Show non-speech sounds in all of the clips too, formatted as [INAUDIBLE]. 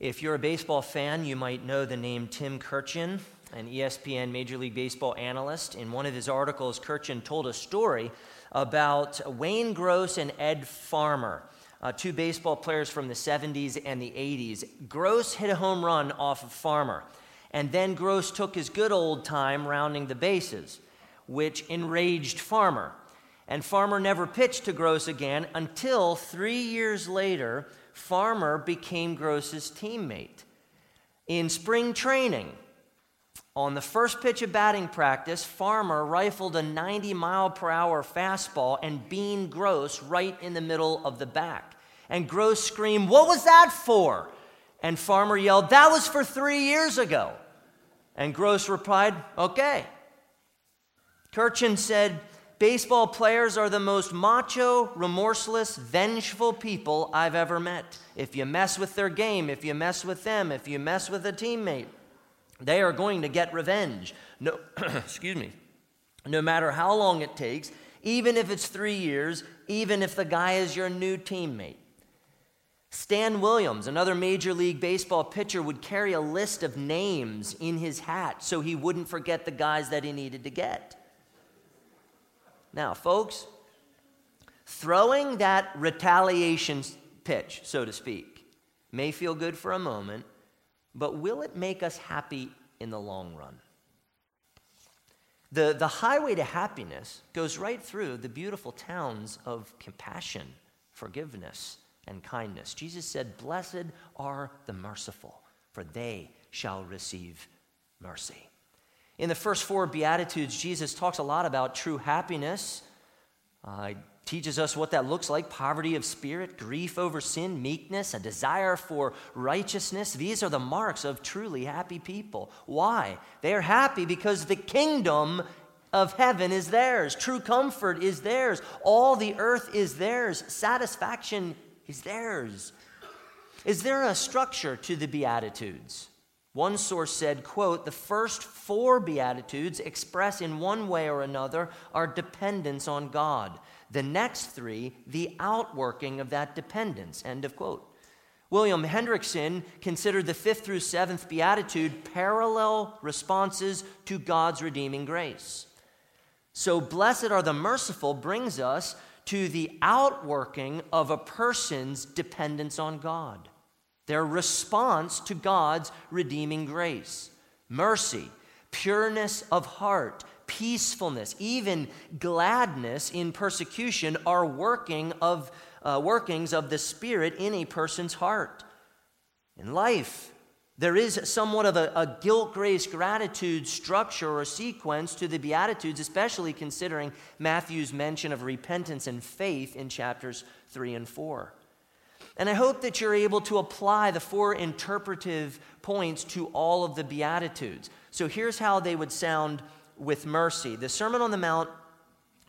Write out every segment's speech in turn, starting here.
If you're a baseball fan, you might know the name Tim Kurkjian, an ESPN Major League Baseball analyst. In one of his articles, Kurkjian told a story about Wayne Gross and Ed Farmer, uh, two baseball players from the 70s and the 80s. Gross hit a home run off of Farmer, and then Gross took his good old time rounding the bases, which enraged Farmer. And Farmer never pitched to Gross again until three years later, Farmer became Gross's teammate. In spring training, on the first pitch of batting practice, Farmer rifled a 90 mile per hour fastball and beaned Gross right in the middle of the back. And Gross screamed, What was that for? And Farmer yelled, That was for three years ago. And Gross replied, Okay. Kurkjian said, Baseball players are the most macho, remorseless, vengeful people I've ever met. If you mess with their game, if you mess with them, if you mess with a teammate, they are going to get revenge. No, [CLEARS THROAT] excuse me. No matter how long it takes, even if it's three years, even if the guy is your new teammate. Stan Williams, another Major League Baseball pitcher, would carry a list of names in his hat so he wouldn't forget the guys that he needed to get. Now, folks, throwing that retaliation pitch, so to speak, may feel good for a moment, but will it make us happy in the long run? The, the highway to happiness goes right through the beautiful towns of compassion, forgiveness, and kindness. Jesus said, Blessed are the merciful, for they shall receive mercy. In the first four Beatitudes, Jesus talks a lot about true happiness. Uh, teaches us what that looks like poverty of spirit, grief over sin, meekness, a desire for righteousness. These are the marks of truly happy people. Why? They are happy because the kingdom of heaven is theirs, true comfort is theirs, all the earth is theirs, satisfaction is theirs. Is there a structure to the Beatitudes? One source said, quote, the first four Beatitudes express in one way or another our dependence on God. The next three, the outworking of that dependence, end of quote. William Hendriksen considered the fifth through seventh Beatitude parallel responses to God's redeeming grace. So, blessed are the merciful brings us to the outworking of a person's dependence on God their response to God's redeeming grace. Mercy, pureness of heart, peacefulness, even gladness in persecution are working of, uh, workings of the Spirit in a person's heart. In life, there is somewhat of a, a guilt, grace, gratitude structure or sequence to the Beatitudes, especially considering Matthew's mention of repentance and faith in chapters 3 and 4. And I hope that you're able to apply the four interpretive points to all of the Beatitudes. So here's how they would sound with mercy. The Sermon on the Mount,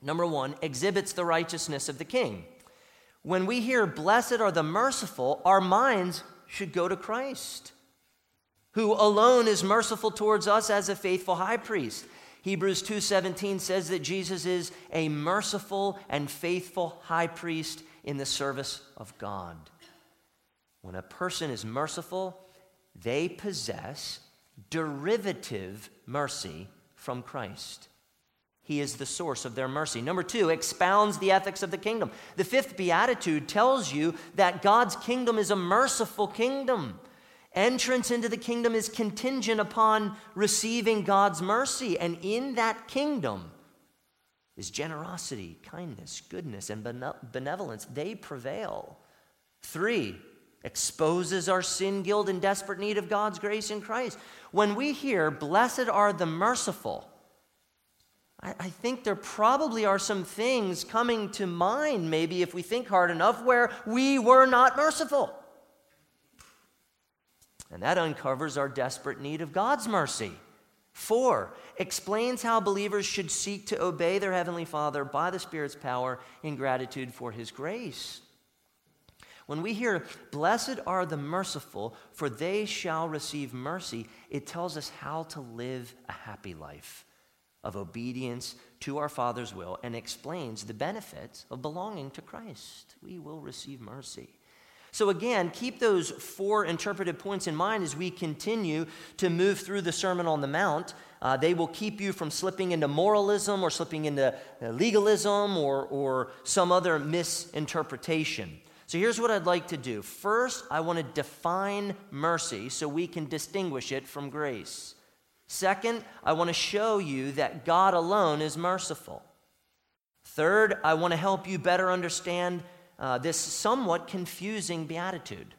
number one, exhibits the righteousness of the king. When we hear, Blessed are the merciful, our minds should go to Christ, who alone is merciful towards us as a faithful high priest. Hebrews 2:17 says that Jesus is a merciful and faithful high priest in the service of God. When a person is merciful, they possess derivative mercy from Christ. He is the source of their mercy. Number two, expounds the ethics of the kingdom. The fifth beatitude tells you that God's kingdom is a merciful kingdom. Entrance into the kingdom is contingent upon receiving God's mercy, and in that kingdom is generosity, kindness, goodness, and benevolence. They prevail. Three, exposes our sin, guilt, and desperate need of God's grace in Christ. When we hear, Blessed are the merciful, I, I, think there probably are some things coming to mind, maybe if we think hard enough, where we were not merciful. And that uncovers our desperate need of God's mercy. Four, explains how believers should seek to obey their Heavenly Father by the Spirit's power in gratitude for His grace. When we hear, Blessed are the merciful, for they shall receive mercy, it tells us how to live a happy life of obedience to our Father's will and explains the benefits of belonging to Christ. We will receive mercy. So, again, keep those four interpretive points in mind as we continue to move through the Sermon on the Mount. Uh, they will keep you from slipping into moralism or slipping into legalism or, or some other misinterpretation. So, here's what I'd like to do. First, I want to define mercy so we can distinguish it from grace. Second, I want to show you that God alone is merciful. Third, I want to help you better understand uh, this somewhat confusing beatitude,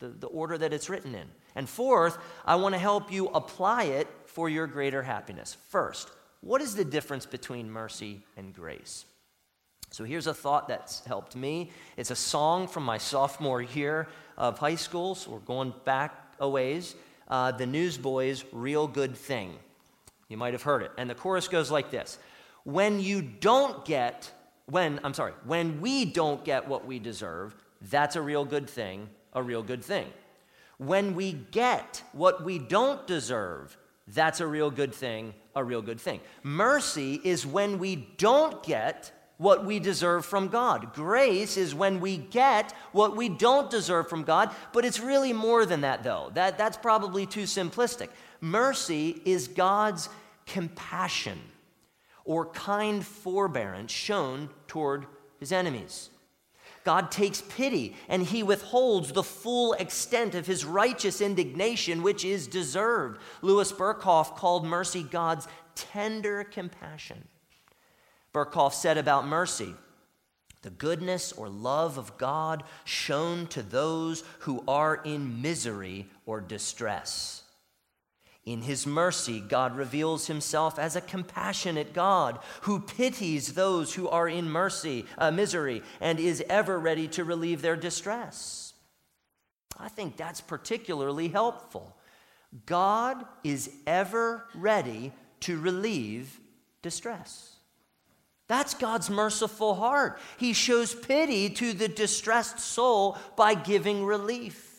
the, the order that it's written in. And fourth, I want to help you apply it for your greater happiness. First, what is the difference between mercy and grace? So here's a thought that's helped me. It's a song from my sophomore year of high school, so we're going back a ways. Uh, the Newsboys' Real Good Thing. You might have heard it. And the chorus goes like this When you don't get when, I'm sorry, when we don't get what we deserve, that's a real good thing, a real good thing. When we get what we don't deserve, that's a real good thing, a real good thing. Mercy is when we don't get what we deserve from God. Grace is when we get what we don't deserve from God, but it's really more than that, though. That, that's probably too simplistic. Mercy is God's compassion or kind forbearance shown toward his enemies. God takes pity and he withholds the full extent of his righteous indignation, which is deserved. Louis Berkhof called mercy God's tender compassion. Berkhof said about mercy, the goodness or love of God shown to those who are in misery or distress. In his mercy, God reveals himself as a compassionate God who pities those who are in mercy, uh, misery, and is ever ready to relieve their distress. I think that's particularly helpful. God is ever ready to relieve distress. That's God's merciful heart. He shows pity to the distressed soul by giving relief.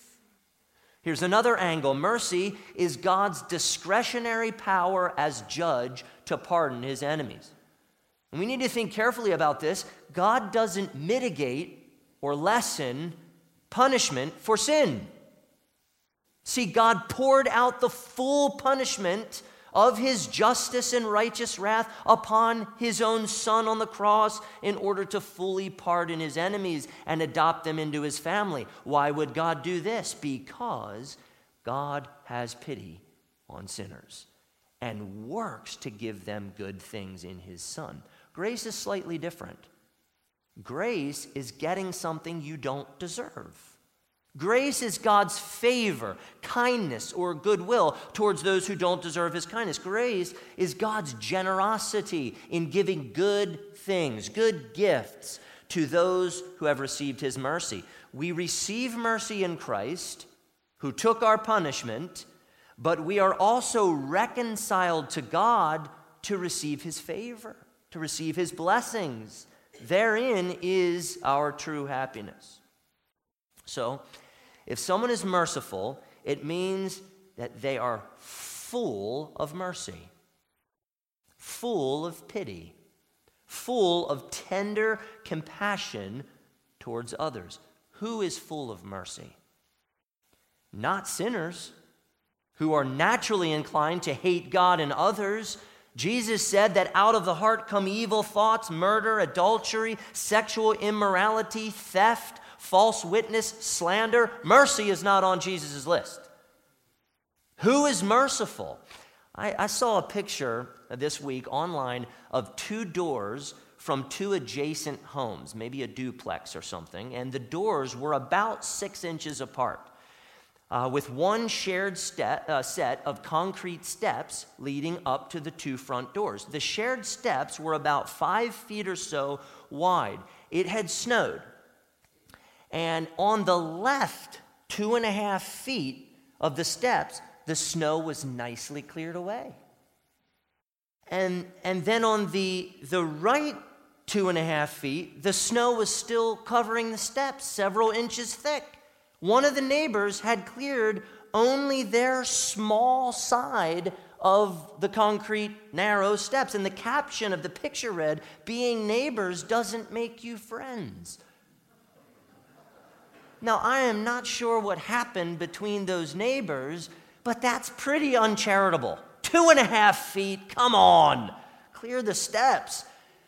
Here's another angle mercy is God's discretionary power as judge to pardon his enemies. And we need to think carefully about this. God doesn't mitigate or lessen punishment for sin. See, God poured out the full punishment of his justice and righteous wrath upon his own Son on the cross in order to fully pardon his enemies and adopt them into his family. Why would God do this? Because God has pity on sinners and works to give them good things in his Son. Grace is slightly different. Grace is getting something you don't deserve. Grace is God's favor, kindness, or goodwill towards those who don't deserve his kindness. Grace is God's generosity in giving good things, good gifts to those who have received his mercy. We receive mercy in Christ, who took our punishment, but we are also reconciled to God to receive his favor, to receive his blessings. Therein is our true happiness. So, if someone is merciful, it means that they are full of mercy, full of pity, full of tender compassion towards others. Who is full of mercy? Not sinners who are naturally inclined to hate God and others. Jesus said that out of the heart come evil thoughts, murder, adultery, sexual immorality, theft false witness, slander. Mercy is not on Jesus' list. Who is merciful? I, I saw a picture this week online of two doors from two adjacent homes, maybe a duplex or something, and the doors were about six inches apart. Uh, with one shared step, uh, set of concrete steps leading up to the two front doors. The shared steps were about five feet or so wide. It had snowed. And on the left, two and a half feet of the steps, the snow was nicely cleared away. And, and then on the, the right two and a half feet, the snow was still covering the steps, several inches thick. One of the neighbors had cleared only their small side of the concrete narrow steps. And the caption of the picture read, Being neighbors doesn't make you friends. Now, I am not sure what happened between those neighbors, but that's pretty uncharitable. Two and a half feet, come on, clear the steps.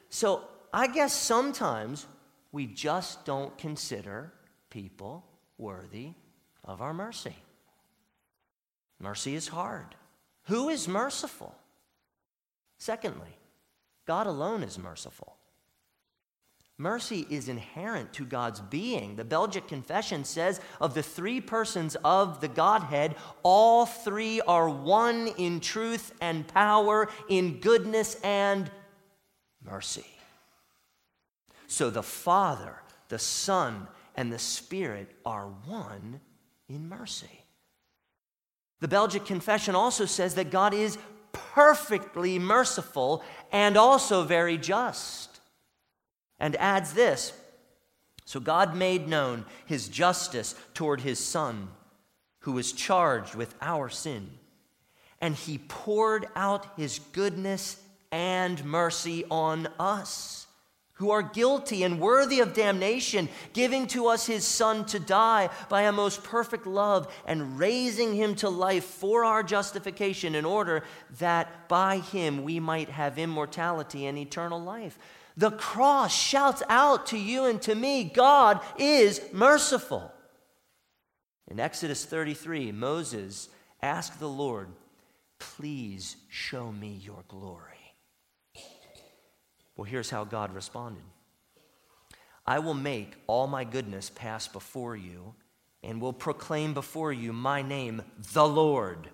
So I guess sometimes we just don't consider people worthy of our mercy. Mercy is hard. Who is merciful? Secondly, God alone is merciful. Mercy is inherent to God's being. The Belgic Confession says of the three persons of the Godhead, all three are one in truth and power, in goodness and mercy. So the Father, the Son, and the Spirit are one in mercy. The Belgic Confession also says that God is perfectly merciful and also very just and adds this So God made known his justice toward his Son, who was charged with our sin, and he poured out his goodness and mercy on us. Who are guilty and worthy of damnation, giving to us his Son to die by a most perfect love and raising him to life for our justification, in order that by him we might have immortality and eternal life. The cross shouts out to you and to me God is merciful. In Exodus 33, Moses asked the Lord, Please show me your glory. Well, here's how God responded I will make all my goodness pass before you and will proclaim before you my name, the Lord.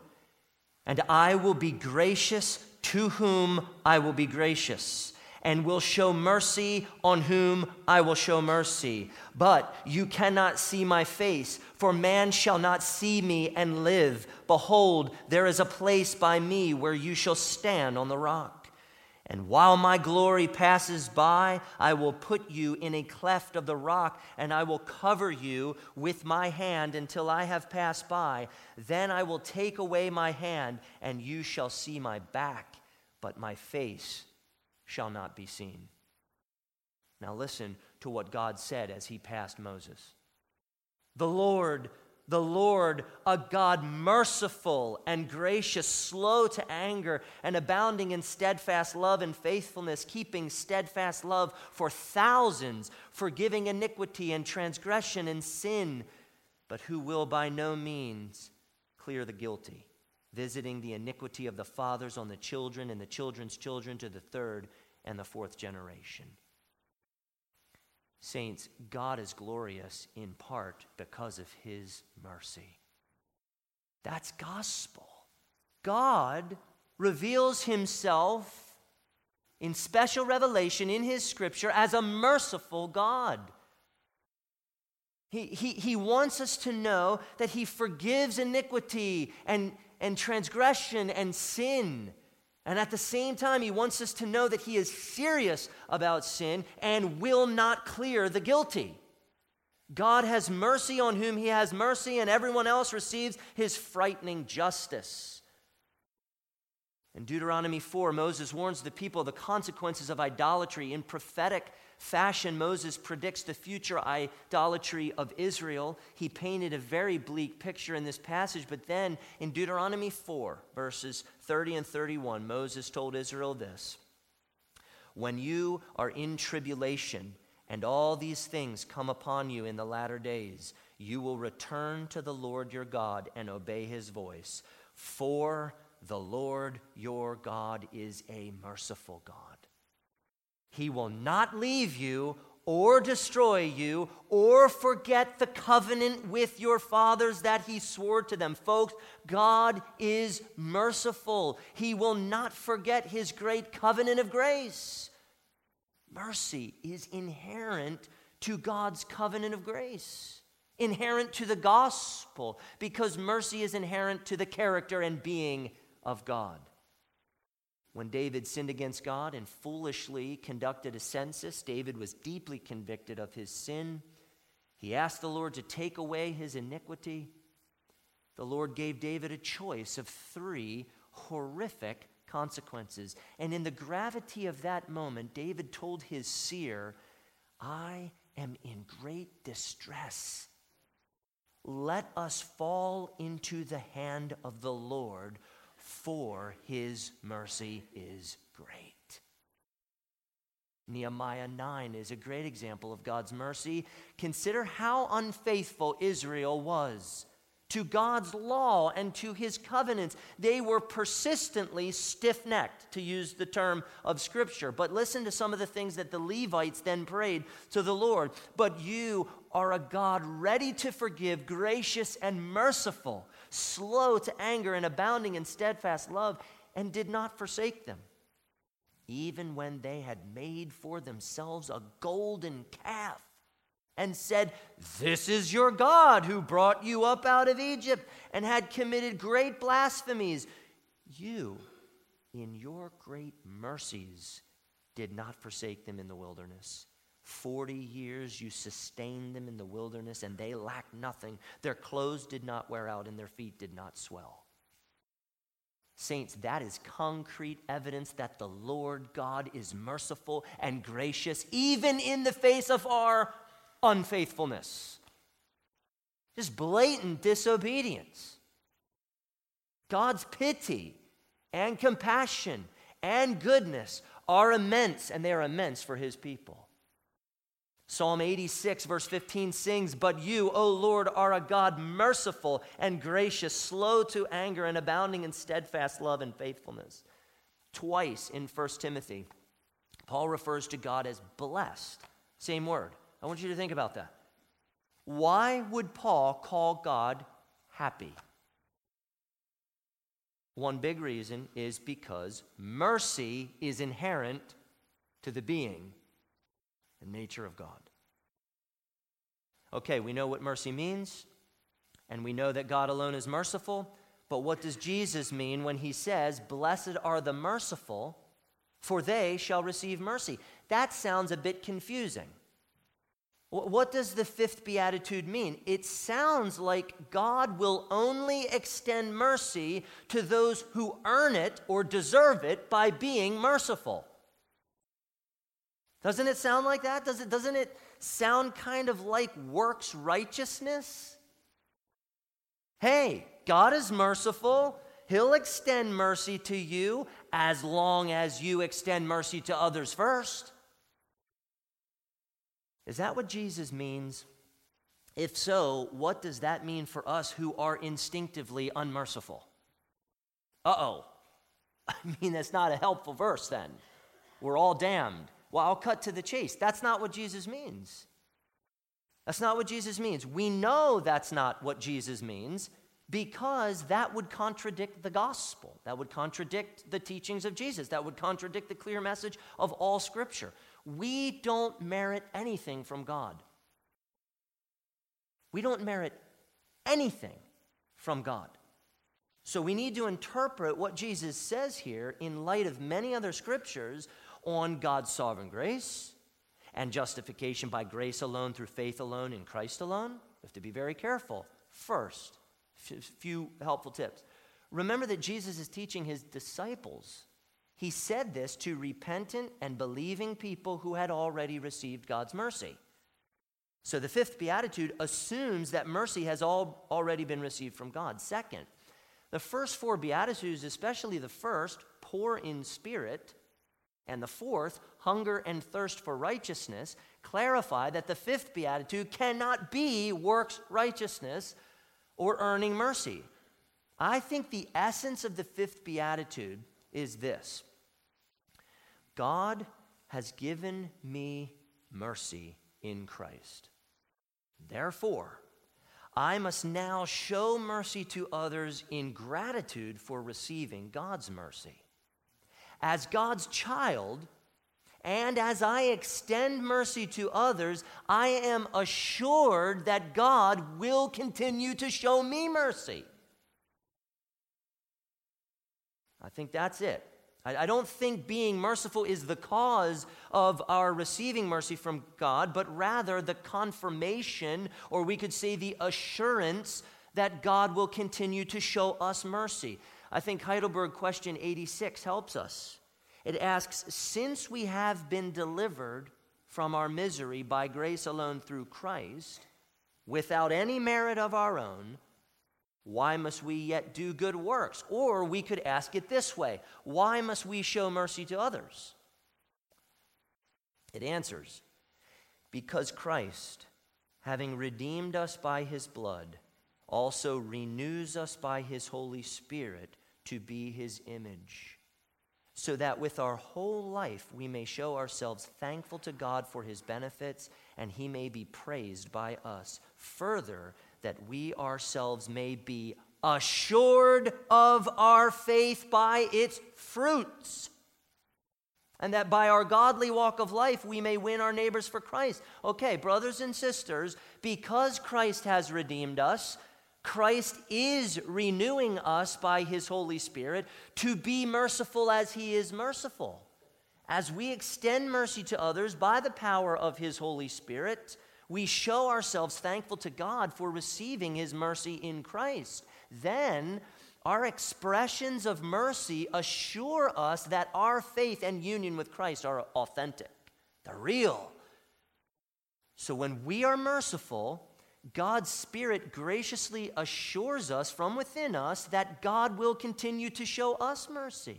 And I will be gracious to whom I will be gracious and will show mercy on whom I will show mercy. But you cannot see my face, for man shall not see me and live. Behold, there is a place by me where you shall stand on the rock. And while my glory passes by, I will put you in a cleft of the rock, and I will cover you with my hand until I have passed by. Then I will take away my hand, and you shall see my back, but my face shall not be seen. Now listen to what God said as he passed Moses. The Lord, the Lord, a God merciful and gracious, slow to anger, and abounding in steadfast love and faithfulness, keeping steadfast love for thousands, forgiving iniquity and transgression and sin, but who will by no means clear the guilty visiting the iniquity of the fathers on the children and the children's children to the third and the fourth generation. Saints, God is glorious in part because of his mercy. That's gospel. God reveals himself in special revelation in his scripture as a merciful God. He, he, he wants us to know that he forgives iniquity and, and transgression and sin. And at the same time, he wants us to know that he is serious about sin and will not clear the guilty. God has mercy on whom he has mercy, and everyone else receives his frightening justice. In Deuteronomy 4, Moses warns the people of the consequences of idolatry in prophetic fashion, Moses predicts the future idolatry of Israel. He painted a very bleak picture in this passage, but then in Deuteronomy 4, verses 30 and 31, Moses told Israel this When you are in tribulation, and all these things come upon you in the latter days, you will return to the Lord your God and obey his voice. For the Lord your God is a merciful God he will not leave you or destroy you or forget the covenant with your fathers that he swore to them. Folks, God is merciful. He will not forget his great covenant of grace. Mercy is inherent to God's covenant of grace, inherent to the gospel, because mercy is inherent to the character and being of God. When David sinned against God and foolishly conducted a census, David was deeply convicted of his sin. He asked the Lord to take away his iniquity. The Lord gave David a choice of three horrific consequences. And in the gravity of that moment, David told his seer, I am in great distress let us fall into the hand of the Lord, for his mercy is great. Nehemiah 9 is a great example of God's mercy. Consider how unfaithful Israel was to God's law and to his covenants. They were persistently stiff necked, to use the term of Scripture. But listen to some of the things that the Levites then prayed to the Lord. But you are a God ready to forgive, gracious and merciful, slow to anger, and abounding in steadfast love, and did not forsake them. Even when they had made for themselves a golden calf and said, This is your God who brought you up out of Egypt, and had committed great blasphemies. You, in your great mercies, did not forsake them in the wilderness. Forty years you sustained them in the wilderness, and they lacked nothing. Their clothes did not wear out, and their feet did not swell. Saints, that is concrete evidence that the Lord God is merciful and gracious, even in the face of our unfaithfulness, just blatant disobedience. God's pity and compassion and goodness are immense, and they are immense for his people. Psalm 86, verse 15 sings, But you, O Lord, are a God merciful and gracious, slow to anger, and abounding in steadfast love and faithfulness. Twice in 1 Timothy, Paul refers to God as blessed. Same word. I want you to think about that. Why would Paul call God happy? One big reason is because mercy is inherent to the being and nature of God. Okay, we know what mercy means, and we know that God alone is merciful, but what does Jesus mean when he says, Blessed are the merciful, for they shall receive mercy? That sounds a bit confusing. What does the fifth beatitude mean? It sounds like God will only extend mercy to those who earn it or deserve it by being merciful. Doesn't it sound like that? Does it, doesn't it sound kind of like works righteousness? Hey, God is merciful. He'll extend mercy to you as long as you extend mercy to others first. Is that what Jesus means? If so, what does that mean for us who are instinctively unmerciful? Uh oh. [LAUGHS] I mean, that's not a helpful verse then. We're all damned. Well, I'll cut to the chase. That's not what Jesus means. That's not what Jesus means. We know that's not what Jesus means because that would contradict the gospel. That would contradict the teachings of Jesus. That would contradict the clear message of all Scripture. We don't merit anything from God. We don't merit anything from God. So we need to interpret what Jesus says here in light of many other scriptures on God's sovereign grace and justification by grace alone, through faith alone, in Christ alone. We have to be very careful. First, a few helpful tips. Remember that Jesus is teaching his disciples he said this to repentant and believing people who had already received God's mercy. So the fifth beatitude assumes that mercy has all already been received from God. Second, the first four beatitudes, especially the first, poor in spirit, and the fourth, hunger and thirst for righteousness, clarify that the fifth beatitude cannot be works righteousness or earning mercy. I think the essence of the fifth beatitude is this God has given me mercy in Christ. Therefore, I must now show mercy to others in gratitude for receiving God's mercy. As God's child, and as I extend mercy to others, I am assured that God will continue to show me mercy. I think that's it. I, don't think being merciful is the cause of our receiving mercy from God, but rather the confirmation, or we could say the assurance, that God will continue to show us mercy. I think Heidelberg question 86 helps us. It asks Since we have been delivered from our misery by grace alone through Christ, without any merit of our own, why must we yet do good works? Or we could ask it this way Why must we show mercy to others? It answers because Christ, having redeemed us by his blood, also renews us by his Holy Spirit to be his image, so that with our whole life we may show ourselves thankful to God for his benefits and he may be praised by us. Further, that we ourselves may be assured of our faith by its fruits. And that by our godly walk of life, we may win our neighbors for Christ. Okay, brothers and sisters, because Christ has redeemed us, Christ is renewing us by his Holy Spirit to be merciful as he is merciful. As we extend mercy to others by the power of his Holy Spirit, we show ourselves thankful to God for receiving His mercy in Christ. Then our expressions of mercy assure us that our faith and union with Christ are authentic, they're real. So when we are merciful, God's Spirit graciously assures us from within us that God will continue to show us mercy,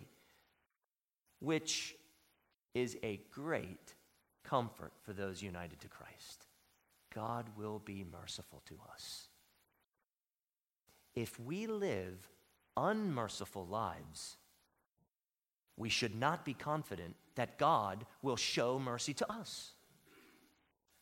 which is a great comfort for those united to Christ. God will be merciful to us. If we live unmerciful lives, we should not be confident that God will show mercy to us.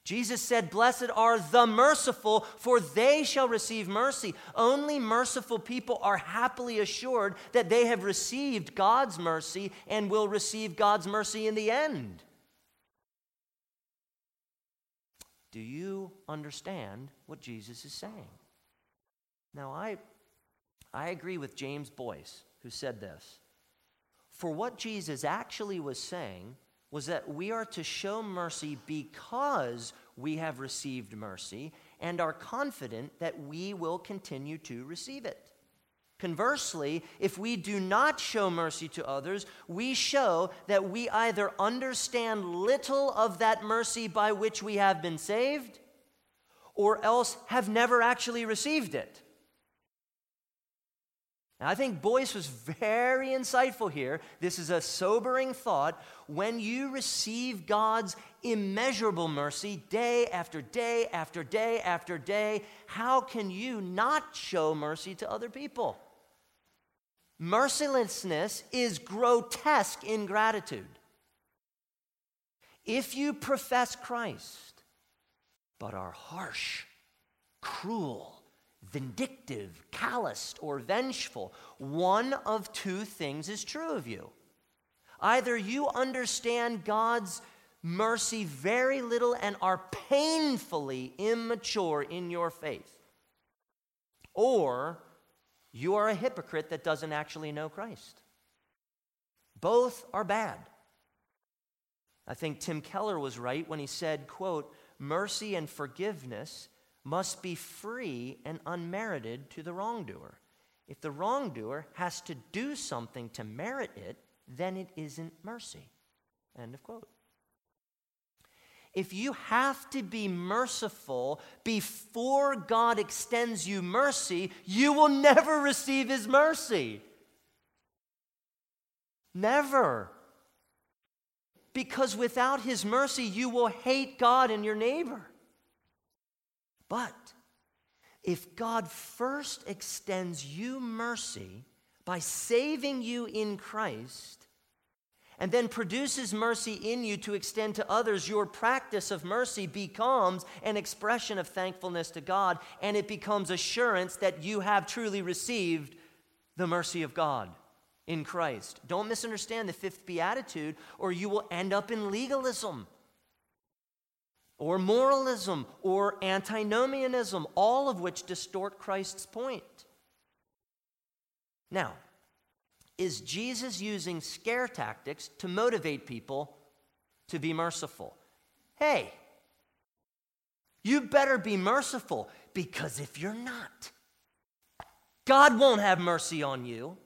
Jesus said, Blessed are the merciful, for they shall receive mercy. Only merciful people are happily assured that they have received God's mercy and will receive God's mercy in the end. Do you understand what Jesus is saying? Now, I, I agree with James Boice, who said this. For what Jesus actually was saying was that we are to show mercy because we have received mercy and are confident that we will continue to receive it. Conversely, if we do not show mercy to others, we show that we either understand little of that mercy by which we have been saved, or else have never actually received it. Now, I think Boice was very insightful here. This is a sobering thought. When you receive God's immeasurable mercy day after day after day after day, how can you not show mercy to other people? Mercilessness is grotesque ingratitude. If you profess Christ, but are harsh, cruel, vindictive, calloused, or vengeful, one of two things is true of you. Either you understand God's mercy very little and are painfully immature in your faith, or you are a hypocrite that doesn't actually know Christ. Both are bad. I think Tim Keller was right when he said, quote, mercy and forgiveness must be free and unmerited to the wrongdoer. If the wrongdoer has to do something to merit it, then it isn't mercy. End of quote if you have to be merciful before God extends you mercy, you will never receive His mercy. Never. Because without His mercy, you will hate God and your neighbor. But if God first extends you mercy by saving you in Christ, and then produces mercy in you to extend to others, your practice of mercy becomes an expression of thankfulness to God, and it becomes assurance that you have truly received the mercy of God in Christ. Don't misunderstand the fifth beatitude, or you will end up in legalism or moralism or antinomianism, all of which distort Christ's point. Now, is Jesus using scare tactics to motivate people to be merciful? Hey, you better be merciful because if you're not, God won't have mercy on you.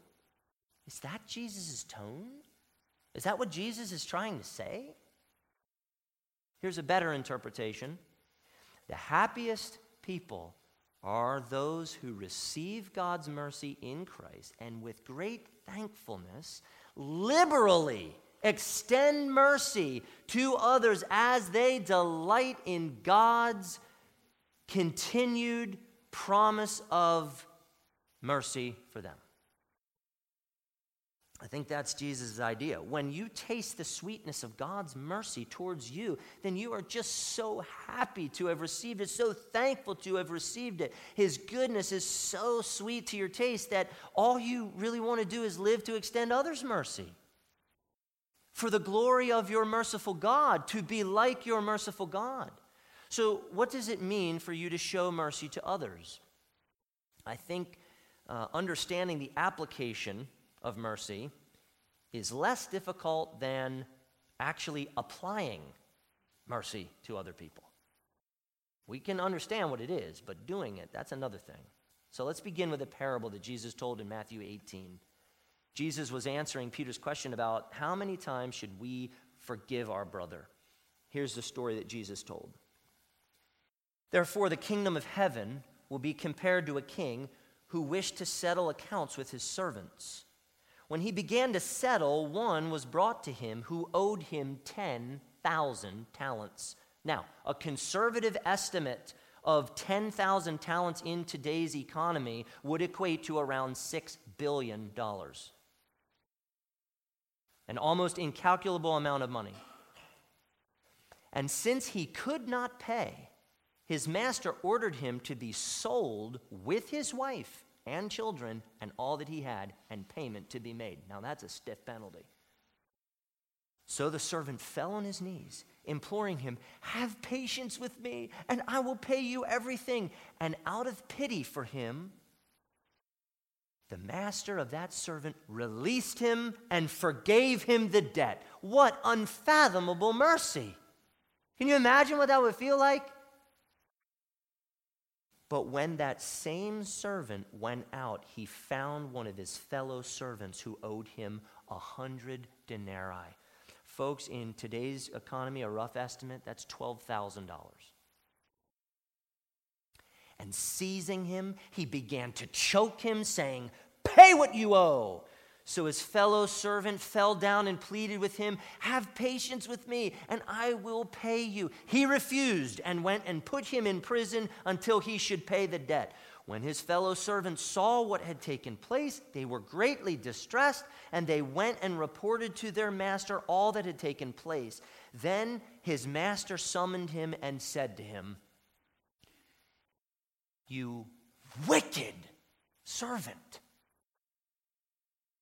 Is that Jesus' tone? Is that what Jesus is trying to say? Here's a better interpretation the happiest people are those who receive God's mercy in Christ and with great thankfulness liberally extend mercy to others as they delight in God's continued promise of mercy for them. I think that's Jesus' idea. When you taste the sweetness of God's mercy towards you, then you are just so happy to have received it, so thankful to have received it. His goodness is so sweet to your taste that all you really want to do is live to extend others mercy. For the glory of your merciful God, to be like your merciful God. So, what does it mean for you to show mercy to others? I think uh, understanding the application of mercy is less difficult than actually applying mercy to other people. We can understand what it is, but doing it, that's another thing. So let's begin with a parable that Jesus told in Matthew 18. Jesus was answering Peter's question about how many times should we forgive our brother. Here's the story that Jesus told. Therefore, the kingdom of heaven will be compared to a king who wished to settle accounts with his servants. When he began to settle, one was brought to him who owed him 10,000 talents. Now, a conservative estimate of 10,000 talents in today's economy would equate to around $6 billion. An almost incalculable amount of money. And since he could not pay, his master ordered him to be sold with his wife and children and all that he had, and payment to be made. Now that's a stiff penalty. So the servant fell on his knees, imploring him, Have patience with me, and I will pay you everything. And out of pity for him, the master of that servant released him and forgave him the debt. What unfathomable mercy! Can you imagine what that would feel like? But when that same servant went out, he found one of his fellow servants who owed him a hundred denarii. Folks, in today's economy, a rough estimate, that's $12,000. And seizing him, he began to choke him, saying, Pay what you owe. So his fellow servant fell down and pleaded with him, Have patience with me, and I will pay you. He refused and went and put him in prison until he should pay the debt. When his fellow servants saw what had taken place, they were greatly distressed, and they went and reported to their master all that had taken place. Then his master summoned him and said to him, You wicked servant.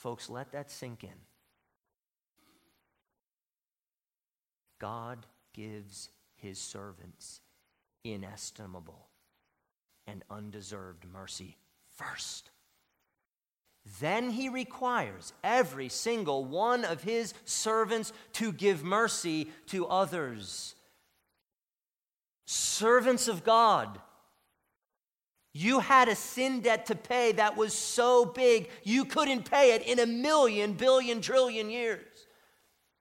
Folks, let that sink in. God gives his servants inestimable and undeserved mercy first. Then he requires every single one of his servants to give mercy to others. Servants of God, you had a sin debt to pay that was so big you couldn't pay it in a million, billion, trillion years.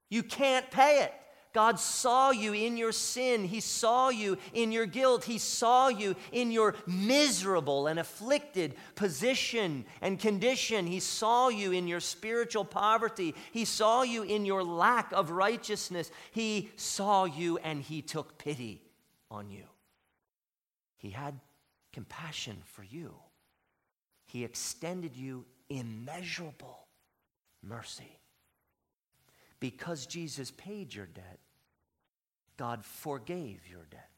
You can't pay it. God saw you in your sin. He saw you in your guilt. He saw you in your miserable and afflicted position and condition. He saw you in your spiritual poverty. He saw you in your lack of righteousness. He saw you and He took pity on you. He had compassion for you. He extended you immeasurable mercy. Because Jesus paid your debt, God forgave your debt.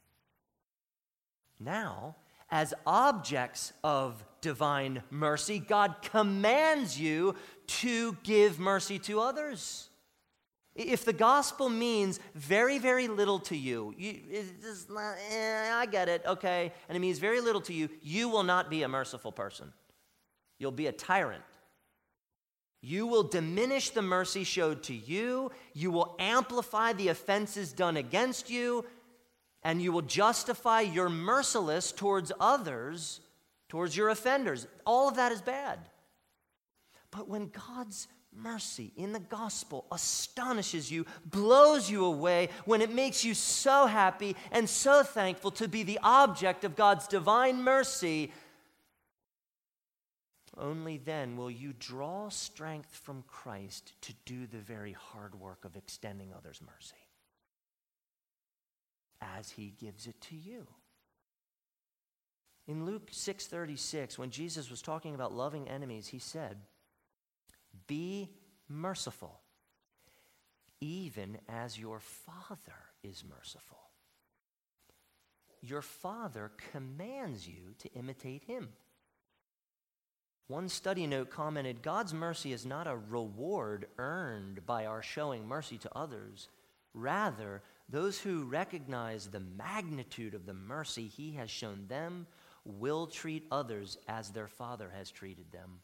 Now, as objects of divine mercy, God commands you to give mercy to others. If the gospel means very, very little to you, you not, eh, I get it, okay, and it means very little to you, you will not be a merciful person. You'll be a tyrant. You will diminish the mercy showed to you, you will amplify the offenses done against you, and you will justify your merciless towards others, towards your offenders. All of that is bad. But when God's mercy in the gospel astonishes you, blows you away, when it makes you so happy and so thankful to be the object of God's divine mercy, only then will you draw strength from Christ to do the very hard work of extending others mercy as he gives it to you. In Luke 6:36 when Jesus was talking about loving enemies he said be merciful, even as your Father is merciful. Your Father commands you to imitate Him. One study note commented God's mercy is not a reward earned by our showing mercy to others. Rather, those who recognize the magnitude of the mercy He has shown them will treat others as their Father has treated them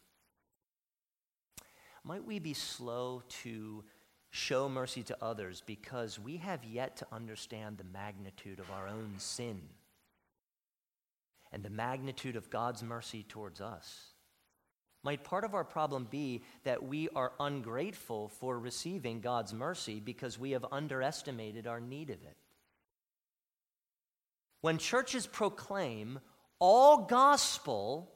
might we be slow to show mercy to others because we have yet to understand the magnitude of our own sin and the magnitude of God's mercy towards us? Might part of our problem be that we are ungrateful for receiving God's mercy because we have underestimated our need of it? When churches proclaim all gospel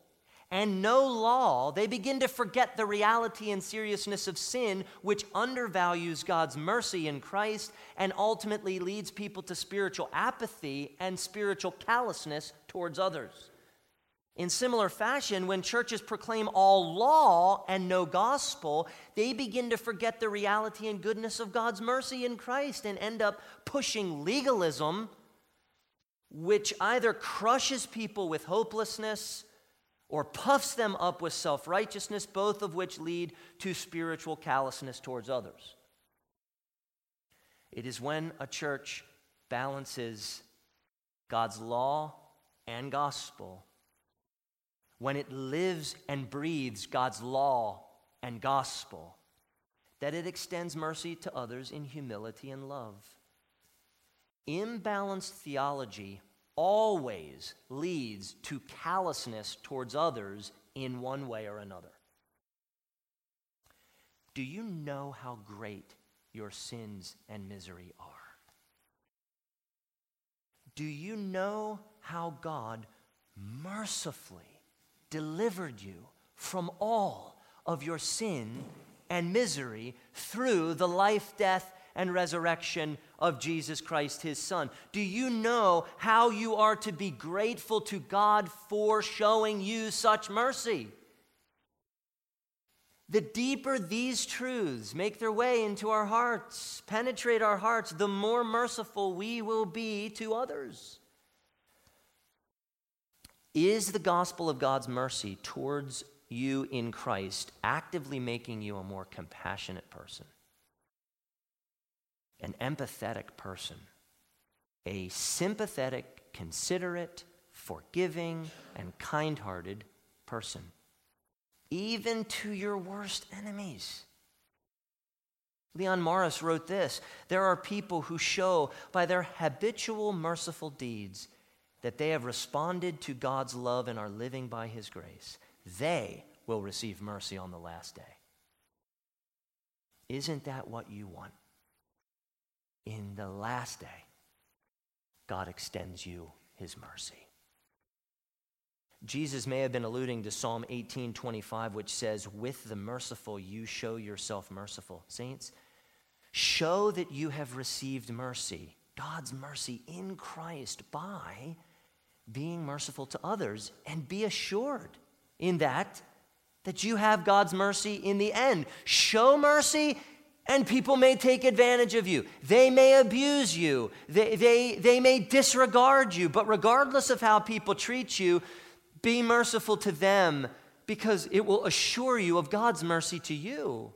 and no law, they begin to forget the reality and seriousness of sin, which undervalues God's mercy in Christ and ultimately leads people to spiritual apathy and spiritual callousness towards others. In similar fashion, when churches proclaim all law and no gospel, they begin to forget the reality and goodness of God's mercy in Christ and end up pushing legalism, which either crushes people with hopelessness or puffs them up with self righteousness, both of which lead to spiritual callousness towards others. It is when a church balances God's law and gospel, when it lives and breathes God's law and gospel, that it extends mercy to others in humility and love. Imbalanced theology always leads to callousness towards others in one way or another. Do you know how great your sins and misery are? Do you know how God mercifully delivered you from all of your sin and misery through the life, death, and resurrection of Jesus Christ, his Son. Do you know how you are to be grateful to God for showing you such mercy? The deeper these truths make their way into our hearts, penetrate our hearts, the more merciful we will be to others. Is the gospel of God's mercy towards you in Christ actively making you a more compassionate person? An empathetic person, a sympathetic, considerate, forgiving, and kind hearted person, even to your worst enemies. Leon Morris wrote this There are people who show by their habitual merciful deeds that they have responded to God's love and are living by His grace. They will receive mercy on the last day. Isn't that what you want? In the last day, God extends you his mercy. Jesus may have been alluding to Psalm 18:25 which says with the merciful you show yourself merciful. Saints, show that you have received mercy, God's mercy in Christ by being merciful to others and be assured in that that you have God's mercy in the end. Show mercy and people may take advantage of you. They may abuse you. They, they, they may disregard you. But regardless of how people treat you, be merciful to them because it will assure you of God's mercy to you.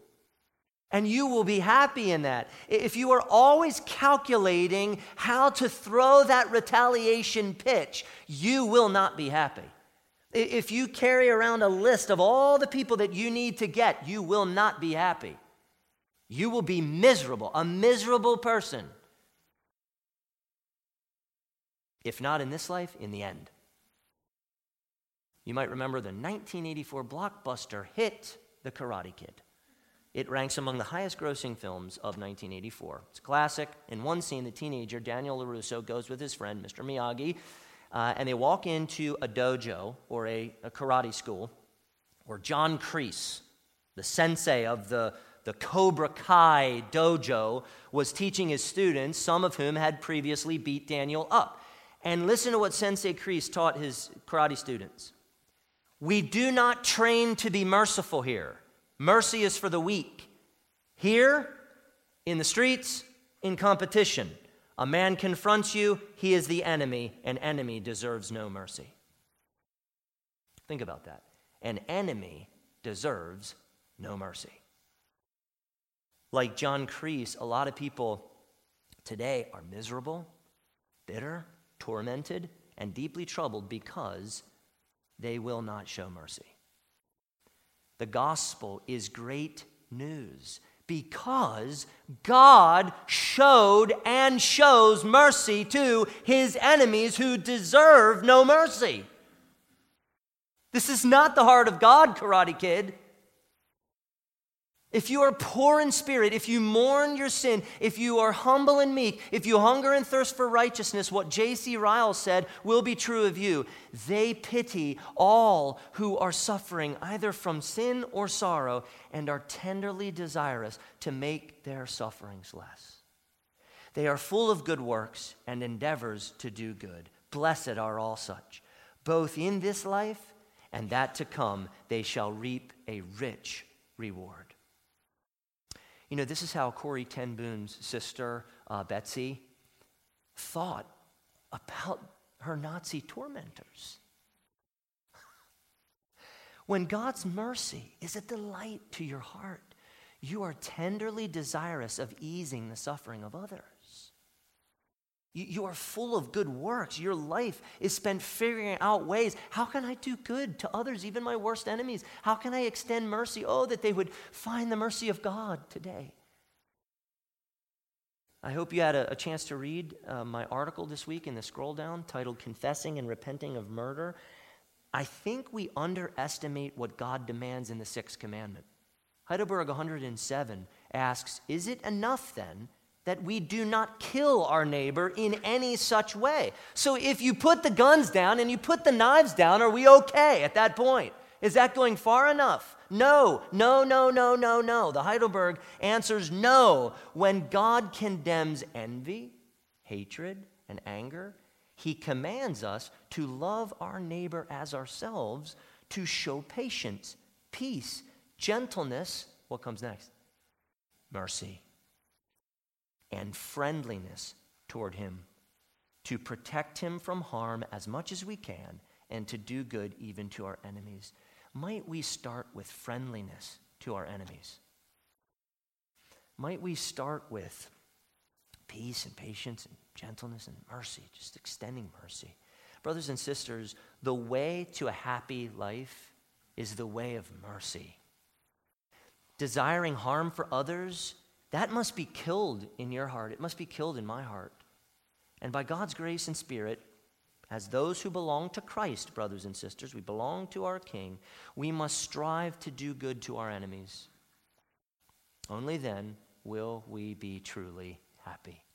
And you will be happy in that. If you are always calculating how to throw that retaliation pitch, you will not be happy. If you carry around a list of all the people that you need to get, you will not be happy. You will be miserable, a miserable person. If not in this life, in the end. You might remember the 1984 blockbuster hit, The Karate Kid. It ranks among the highest grossing films of 1984. It's a classic. In one scene, the teenager, Daniel LaRusso, goes with his friend, Mr. Miyagi, uh, and they walk into a dojo or a, a karate school where John Kreese, the sensei of the, the Cobra Kai dojo, was teaching his students, some of whom had previously beat Daniel up. And listen to what Sensei Kreese taught his karate students. We do not train to be merciful here. Mercy is for the weak. Here, in the streets, in competition, a man confronts you, he is the enemy. An enemy deserves no mercy. Think about that. An enemy deserves no mercy. Like John Kreese, a lot of people today are miserable, bitter, tormented, and deeply troubled because they will not show mercy. The gospel is great news because God showed and shows mercy to his enemies who deserve no mercy. This is not the heart of God, Karate Kid. If you are poor in spirit, if you mourn your sin, if you are humble and meek, if you hunger and thirst for righteousness, what J.C. Ryle said will be true of you. They pity all who are suffering either from sin or sorrow and are tenderly desirous to make their sufferings less. They are full of good works and endeavors to do good. Blessed are all such. Both in this life and that to come, they shall reap a rich reward. You know, this is how Corrie Ten Boom's sister, uh, Betsie, thought about her Nazi tormentors. When God's mercy is a delight to your heart, you are tenderly desirous of easing the suffering of others. You, are full of good works. Your life is spent figuring out ways. How can I do good to others, even my worst enemies? How can I extend mercy? Oh, that they would find the mercy of God today. I hope you had a, a chance to read uh, my article this week in the scroll down titled Confessing and Repenting of Murder. I think we underestimate what God demands in the sixth commandment. Heidelberg 107 asks Is it enough then that we do not kill our neighbor in any such way. So if you put the guns down and you put the knives down, are we okay at that point? Is that going far enough? No, no, no, no, no, no. The Heidelberg answers no. When God condemns envy, hatred, and anger, he commands us to love our neighbor as ourselves, to show patience, peace, gentleness. What comes next? Mercy and friendliness toward him, to protect him from harm as much as we can, and to do good even to our enemies. Might we start with friendliness to our enemies? Might we start with peace and patience and gentleness and mercy, just extending mercy? Brothers and sisters, the way to a happy life is the way of mercy. Desiring harm for others that must be killed in your heart. It must be killed in my heart. And by God's grace and Spirit, as those who belong to Christ, brothers and sisters, we belong to our King, we must strive to do good to our enemies. Only then will we be truly happy.